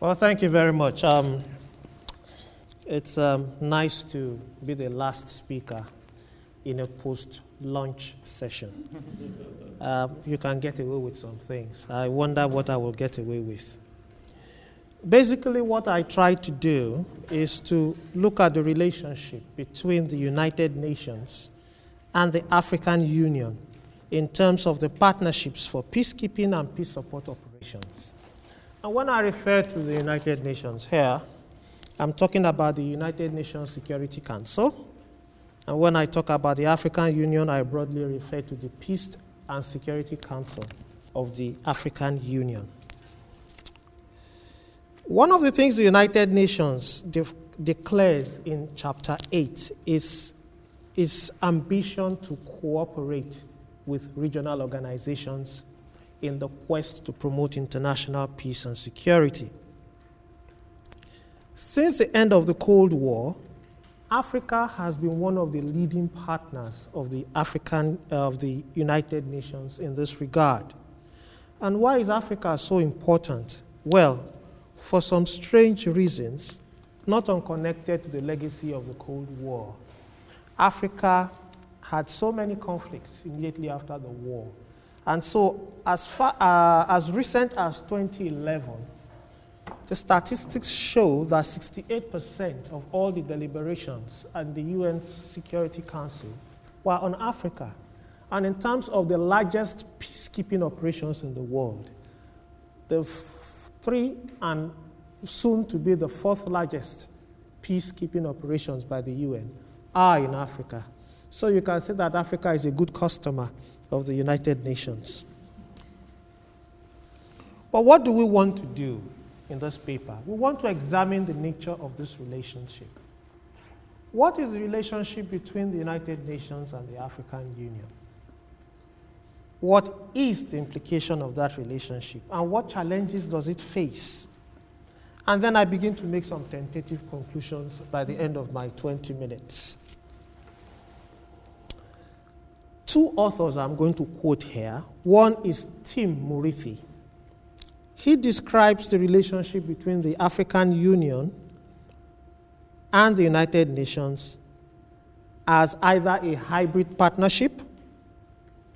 Well, thank you very much. Um, it's um, nice to be the last speaker in a post lunch session. Uh, you can get away with some things. I wonder what I will get away with. Basically, what I try to do is to look at the relationship between the United Nations and the African Union in terms of the partnerships for peacekeeping and peace support operations. And when I refer to the United Nations here, I'm talking about the United Nations Security Council. And when I talk about the African Union, I broadly refer to the Peace and Security Council of the African Union. One of the things the United Nations de- declares in chapter 8 is its ambition to cooperate with regional organizations in the quest to promote international peace and security. Since the end of the Cold War, Africa has been one of the leading partners of the African of the United Nations in this regard. And why is Africa so important? Well, for some strange reasons, not unconnected to the legacy of the Cold War. Africa had so many conflicts immediately after the war and so, as, far, uh, as recent as 2011, the statistics show that 68% of all the deliberations at the UN Security Council were on Africa. And in terms of the largest peacekeeping operations in the world, the three and soon to be the fourth largest peacekeeping operations by the UN are in Africa. So you can say that Africa is a good customer of the United Nations. But what do we want to do in this paper? We want to examine the nature of this relationship. What is the relationship between the United Nations and the African Union? What is the implication of that relationship? And what challenges does it face? And then I begin to make some tentative conclusions by the end of my 20 minutes. Two authors I'm going to quote here. One is Tim Murithi. He describes the relationship between the African Union and the United Nations as either a hybrid partnership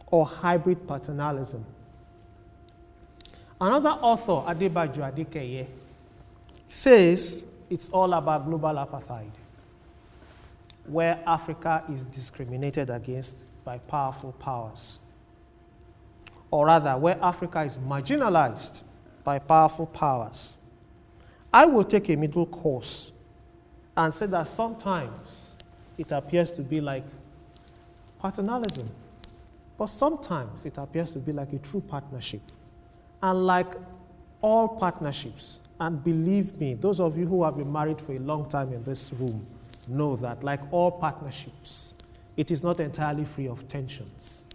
or hybrid paternalism. Another author, Adebajo Adekeye, says it's all about global apartheid, where Africa is discriminated against by powerful powers. Or rather, where Africa is marginalized by powerful powers. I will take a middle course and say that sometimes it appears to be like paternalism, but sometimes it appears to be like a true partnership. And like all partnerships, and believe me, those of you who have been married for a long time in this room know that, like all partnerships, it is not entirely free of tensions.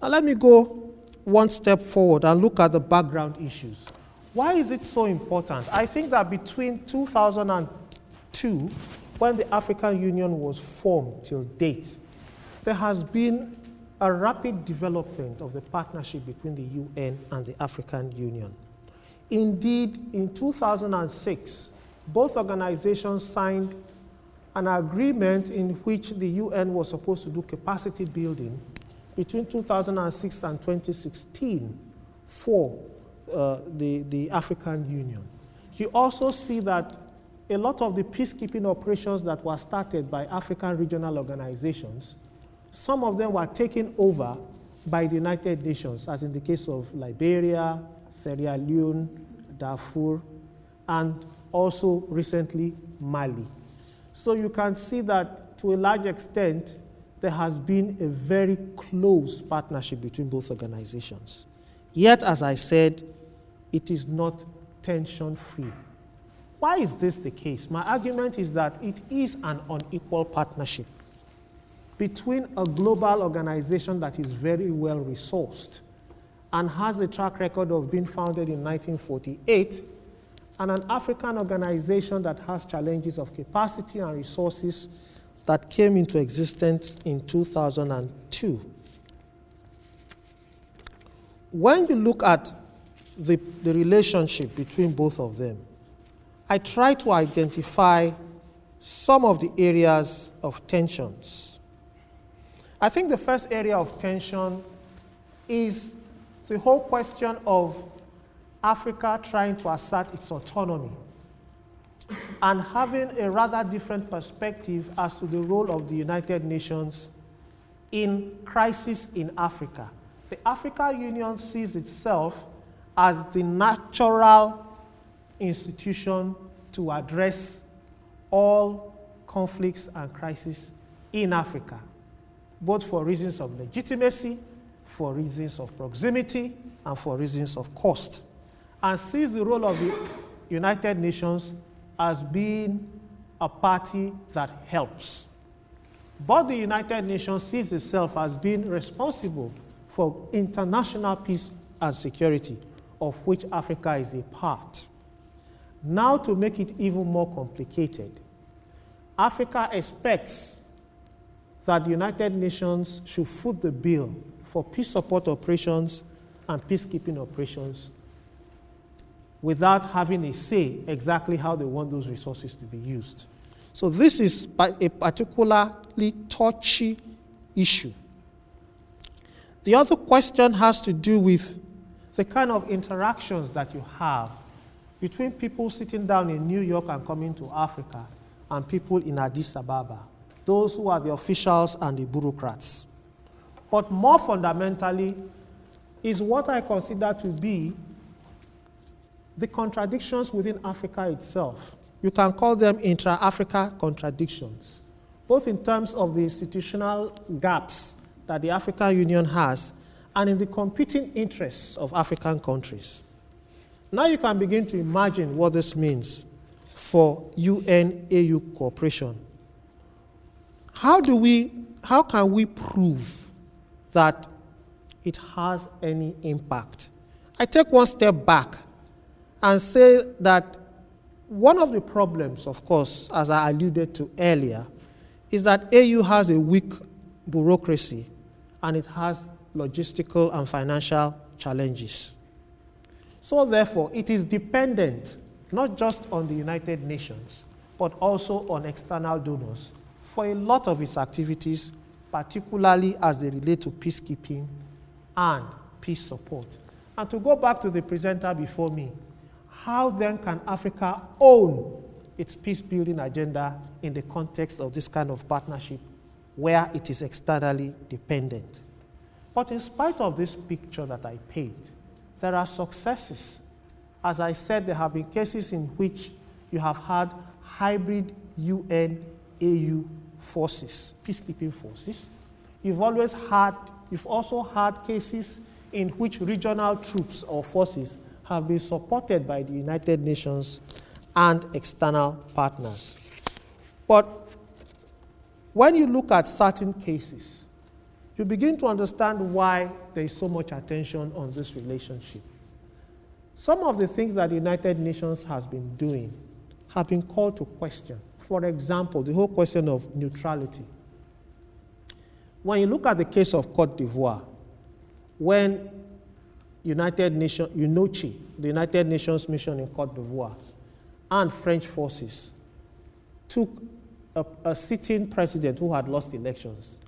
Now, let me go one step forward and look at the background issues. Why is it so important? I think that between 2002, when the African Union was formed till date, there has been a rapid development of the partnership between the UN and the African Union. Indeed, in 2006, both organizations signed an agreement in which the UN was supposed to do capacity building between 2006 and 2016 for uh, the, the African Union. You also see that a lot of the peacekeeping operations that were started by African regional organizations, some of them were taken over by the United Nations, as in the case of Liberia, Sierra Leone, Darfur, and also recently Mali. So you can see that to a large extent, there has been a very close partnership between both organizations. Yet, as I said, it is not tension free. Why is this the case? My argument is that it is an unequal partnership between a global organization that is very well resourced and has a track record of being founded in 1948 and an African organization that has challenges of capacity and resources that came into existence in 2002. When you look at the, the relationship between both of them, I try to identify some of the areas of tensions. I think the first area of tension is the whole question of Africa trying to assert its autonomy and having a rather different perspective as to the role of the United Nations in crisis in Africa. The African Union sees itself as the natural institution to address all conflicts and crises in Africa, both for reasons of legitimacy, for reasons of proximity, and for reasons of cost, and sees the role of the United Nations as being a party that helps. But the United Nations sees itself as being responsible for international peace and security, of which Africa is a part. Now, to make it even more complicated, Africa expects that the United Nations should foot the bill for peace support operations and peacekeeping operations without having a say exactly how they want those resources to be used. So, this is a particularly touchy issue. The other question has to do with the kind of interactions that you have between people sitting down in New York and coming to Africa and people in Addis Ababa, those who are the officials and the bureaucrats. But more fundamentally, is what I consider to be the contradictions within Africa itself. You can call them intra Africa contradictions, both in terms of the institutional gaps that the African Union has and in the competing interests of African countries. Now you can begin to imagine what this means for UN AU cooperation. How do we how can we prove that it has any impact? I take one step back and say that one of the problems, of course, as I alluded to earlier, is that AU has a weak bureaucracy and it has logistical and financial challenges. So, therefore, it is dependent not just on the United Nations, but also on external donors for a lot of its activities, particularly as they relate to peacekeeping and peace support. And to go back to the presenter before me, how then can Africa own its peace building agenda in the context of this kind of partnership where it is externally dependent? But in spite of this picture that I paint, there are successes. As I said, there have been cases in which you have had hybrid UN AU forces, peacekeeping forces. You've always had, you've also had cases in which regional troops or forces have been supported by the United Nations and external partners. But when you look at certain cases, you begin to understand why there is so much attention on this relationship. Some of the things that the United Nations has been doing have been called to question. For example, the whole question of neutrality. When you look at the case of Cote d'Ivoire, when United Nations, UNOCI, the United Nations mission in Cote d'Ivoire, and French forces took a, a sitting president who had lost elections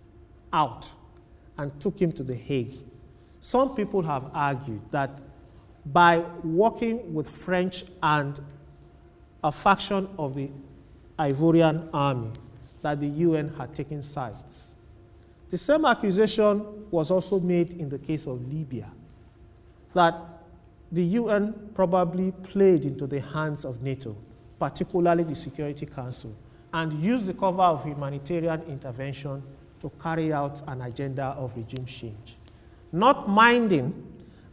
out and took him to The Hague. Some people have argued that by working with French and a faction of the Ivorian army, that the UN had taken sides. The same accusation was also made in the case of Libya that the UN probably played into the hands of NATO, particularly the Security Council, and used the cover of humanitarian intervention to carry out an agenda of regime change. Not minding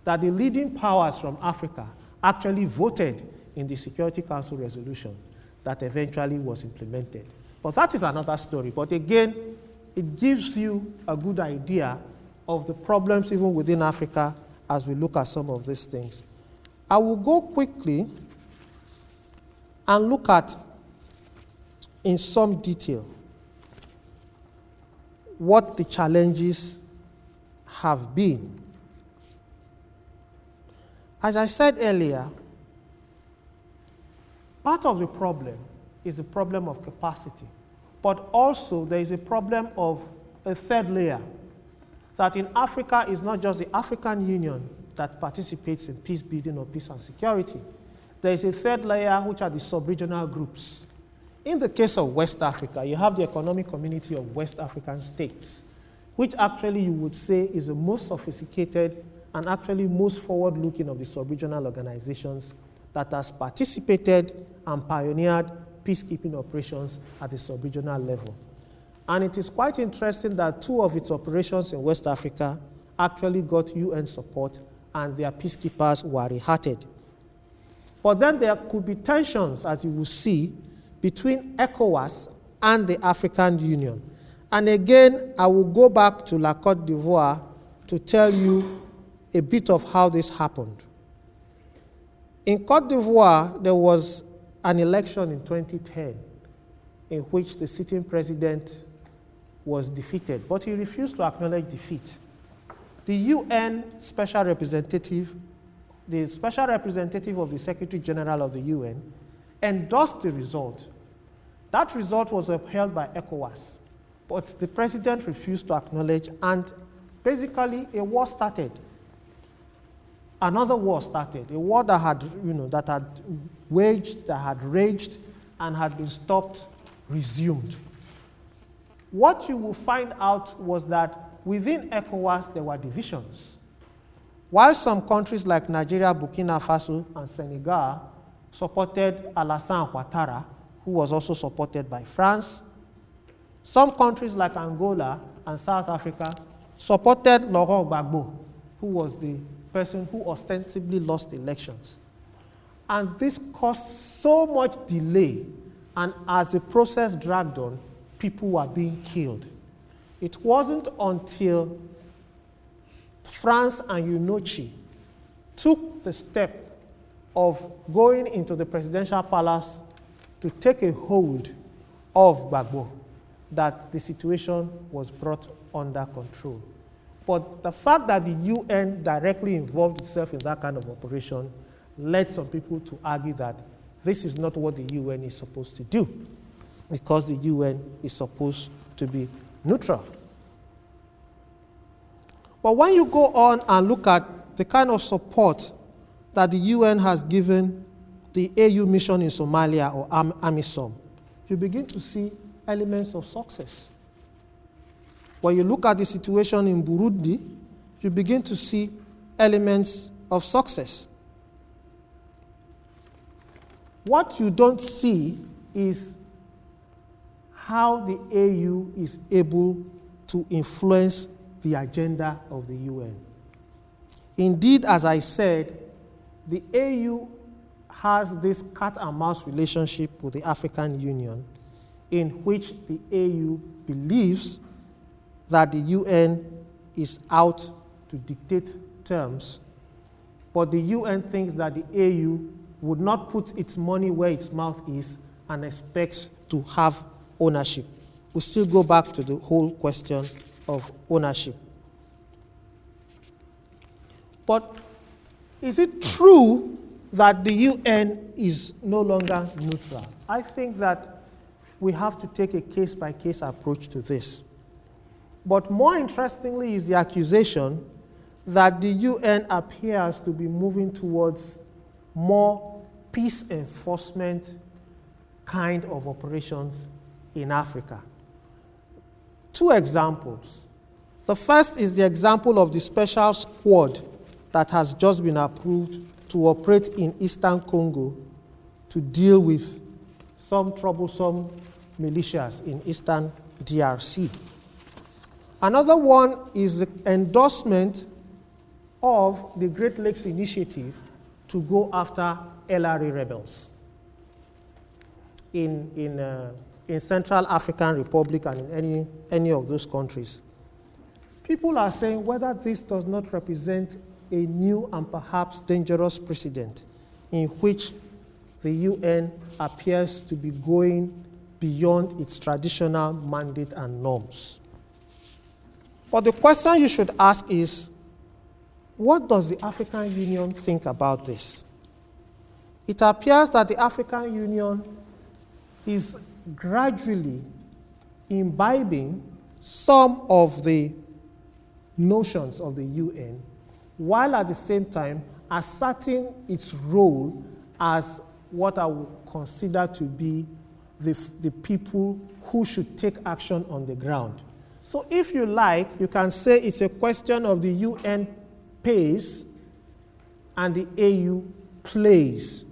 that the leading powers from Africa actually voted in the Security Council resolution that eventually was implemented. But that is another story. But again, it gives you a good idea of the problems even within Africa as we look at some of these things. I will go quickly and look at in some detail what the challenges have been. As I said earlier, part of the problem is a problem of capacity, but also there is a problem of a third layer that in Africa is not just the African Union that participates in peace building or peace and security. There is a third layer, which are the sub-regional groups. In the case of West Africa, you have the Economic Community of West African States, which actually you would say is the most sophisticated and actually most forward-looking of the sub-regional organizations that has participated and pioneered peacekeeping operations at the sub-regional level. And it is quite interesting that two of its operations in West Africa actually got UN support and their peacekeepers were rehatted. But then there could be tensions, as you will see, between ECOWAS and the African Union. And again, I will go back to La Cote d'Ivoire to tell you a bit of how this happened. In Cote d'Ivoire, there was an election in 2010 in which the sitting president was defeated, but he refused to acknowledge defeat. The UN special representative, the special representative of the Secretary General of the UN, endorsed the result. That result was upheld by ECOWAS, but the president refused to acknowledge, and basically a war started. Another war started, a war that had, you know, that had waged, that had raged, and had been stopped, resumed. What you will find out was that within ECOWAS there were divisions. While some countries like Nigeria, Burkina Faso, and Senegal supported Alassane Ouattara, who was also supported by France, some countries like Angola and South Africa supported Laurent Gbagbo, who was the person who ostensibly lost elections. And this caused so much delay, and as the process dragged on, people were being killed. It wasn't until France and UNOCI took the step of going into the presidential palace to take a hold of Gbagbo that the situation was brought under control. But the fact that the UN directly involved itself in that kind of operation led some people to argue that this is not what the UN is supposed to do because the UN is supposed to be neutral. But when you go on and look at the kind of support that the UN has given the AU mission in Somalia or AMISOM, you begin to see elements of success. When you look at the situation in Burundi, you begin to see elements of success. What you don't see is how the AU is able to influence the agenda of the UN. Indeed, as I said, the AU has this cat and mouse relationship with the African Union in which the AU believes that the UN is out to dictate terms, but the UN thinks that the AU would not put its money where its mouth is and expects to have ownership. We still go back to the whole question of ownership. But is it true that the UN is no longer neutral? I think that we have to take a case by case approach to this. But more interestingly is the accusation that the UN appears to be moving towards more peace enforcement kind of operations in Africa. Two examples. The first is the example of the special squad that has just been approved to operate in eastern Congo to deal with some troublesome militias in eastern DRC. Another one is the endorsement of the Great Lakes Initiative to go after LRA rebels in, in uh, in Central African Republic and in any, any of those countries. People are saying whether this does not represent a new and perhaps dangerous precedent in which the UN appears to be going beyond its traditional mandate and norms. But the question you should ask is what does the African Union think about this? It appears that the African Union is gradually imbibing some of the notions of the UN, while at the same time asserting its role as what I would consider to be the, the people who should take action on the ground. So, if you like, you can say it's a question of the UN pays and the AU plays.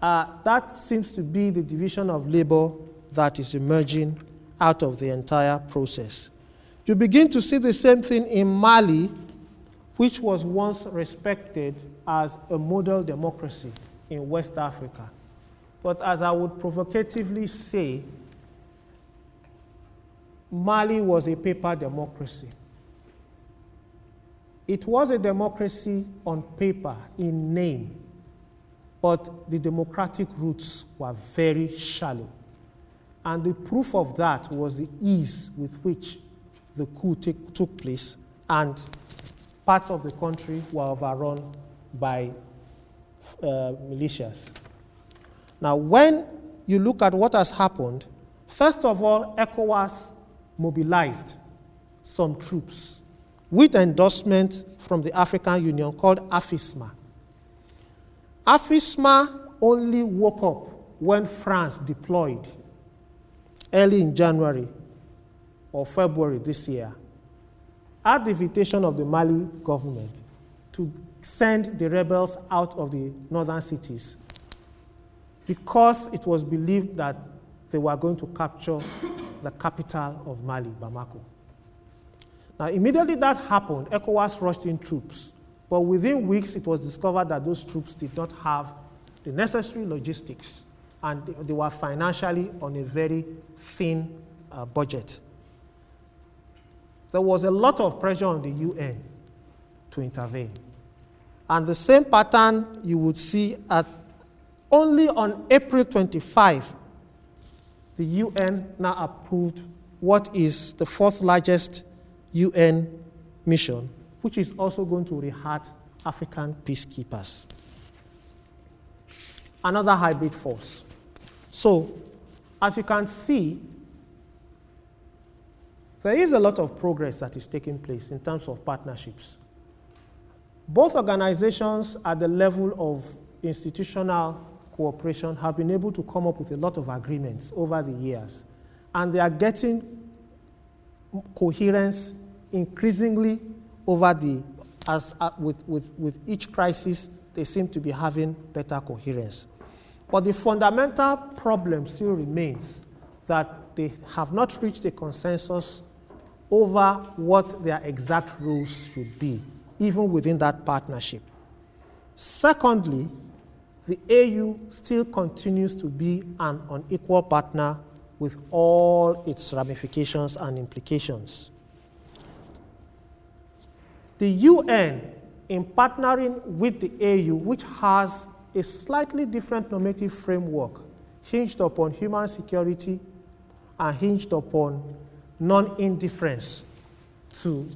Uh, that seems to be the division of labor that is emerging out of the entire process. You begin to see the same thing in Mali, which was once respected as a model democracy in West Africa. But as I would provocatively say, Mali was a paper democracy. It was a democracy on paper, in name, but the democratic roots were very shallow. And the proof of that was the ease with which the coup take, took place, and parts of the country were overrun by uh, militias. Now, when you look at what has happened, first of all, ECOWAS mobilized some troops with endorsement from the African Union called AFISMA. AFISMA only woke up when France deployed early in January or February this year at the invitation of the Mali government to send the rebels out of the northern cities because it was believed that they were going to capture the capital of Mali, Bamako. Now, immediately that happened, ECOWAS rushed in troops. But within weeks, it was discovered that those troops did not have the necessary logistics and they were financially on a very thin uh, budget. There was a lot of pressure on the UN to intervene. And the same pattern you would see at only on April 25, the UN now approved what is the fourth largest UN mission, which is also going to rehat African peacekeepers. Another hybrid force. So, as you can see, there is a lot of progress that is taking place in terms of partnerships. Both organizations at the level of institutional cooperation have been able to come up with a lot of agreements over the years, and they are getting coherence increasingly over the as uh, with, with, with each crisis they seem to be having better coherence but the fundamental problem still remains that they have not reached a consensus over what their exact rules should be, even within that partnership. Secondly, the AU still continues to be an unequal partner with all its ramifications and implications. The UN, in partnering with the AU, which has a slightly different normative framework hinged upon human security and hinged upon non-indifference to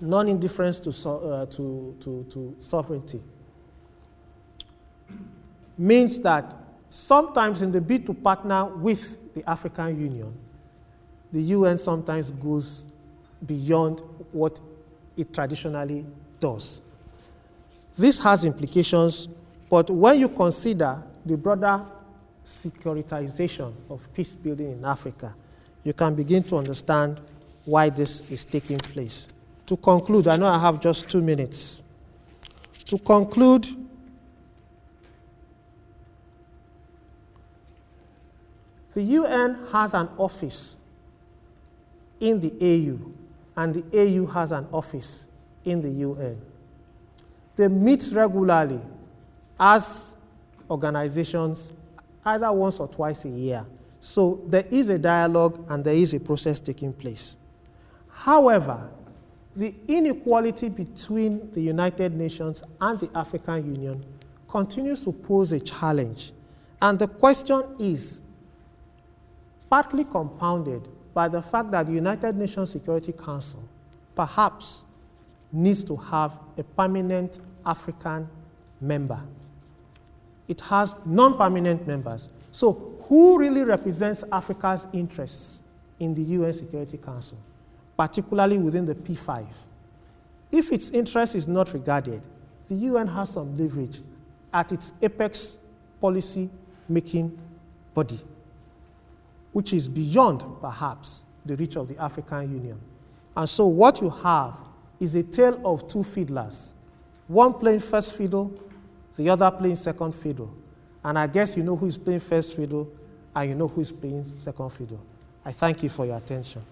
non-indifference to, uh, to, to, to sovereignty. Means that sometimes in the bid to partner with the African Union, the UN sometimes goes beyond what it traditionally does. This has implications, but when you consider the broader securitization of peace building in Africa, you can begin to understand why this is taking place. To conclude, I know I have just two minutes. To conclude, the UN has an office in the AU, and the AU has an office in the UN. They meet regularly as organizations, either once or twice a year. So there is a dialogue and there is a process taking place. However, the inequality between the United Nations and the African Union continues to pose a challenge. And the question is partly compounded by the fact that the United Nations Security Council perhaps needs to have a permanent African member. It has non permanent members. So, who really represents Africa's interests in the UN Security Council, particularly within the P5? If its interest is not regarded, the UN has some leverage at its apex policy making body, which is beyond, perhaps, the reach of the African Union. And so, what you have is a tale of two fiddlers one playing first fiddle, the other playing second fiddle. And I guess you know who is playing first fiddle, and you know who is playing second fiddle. I thank you for your attention.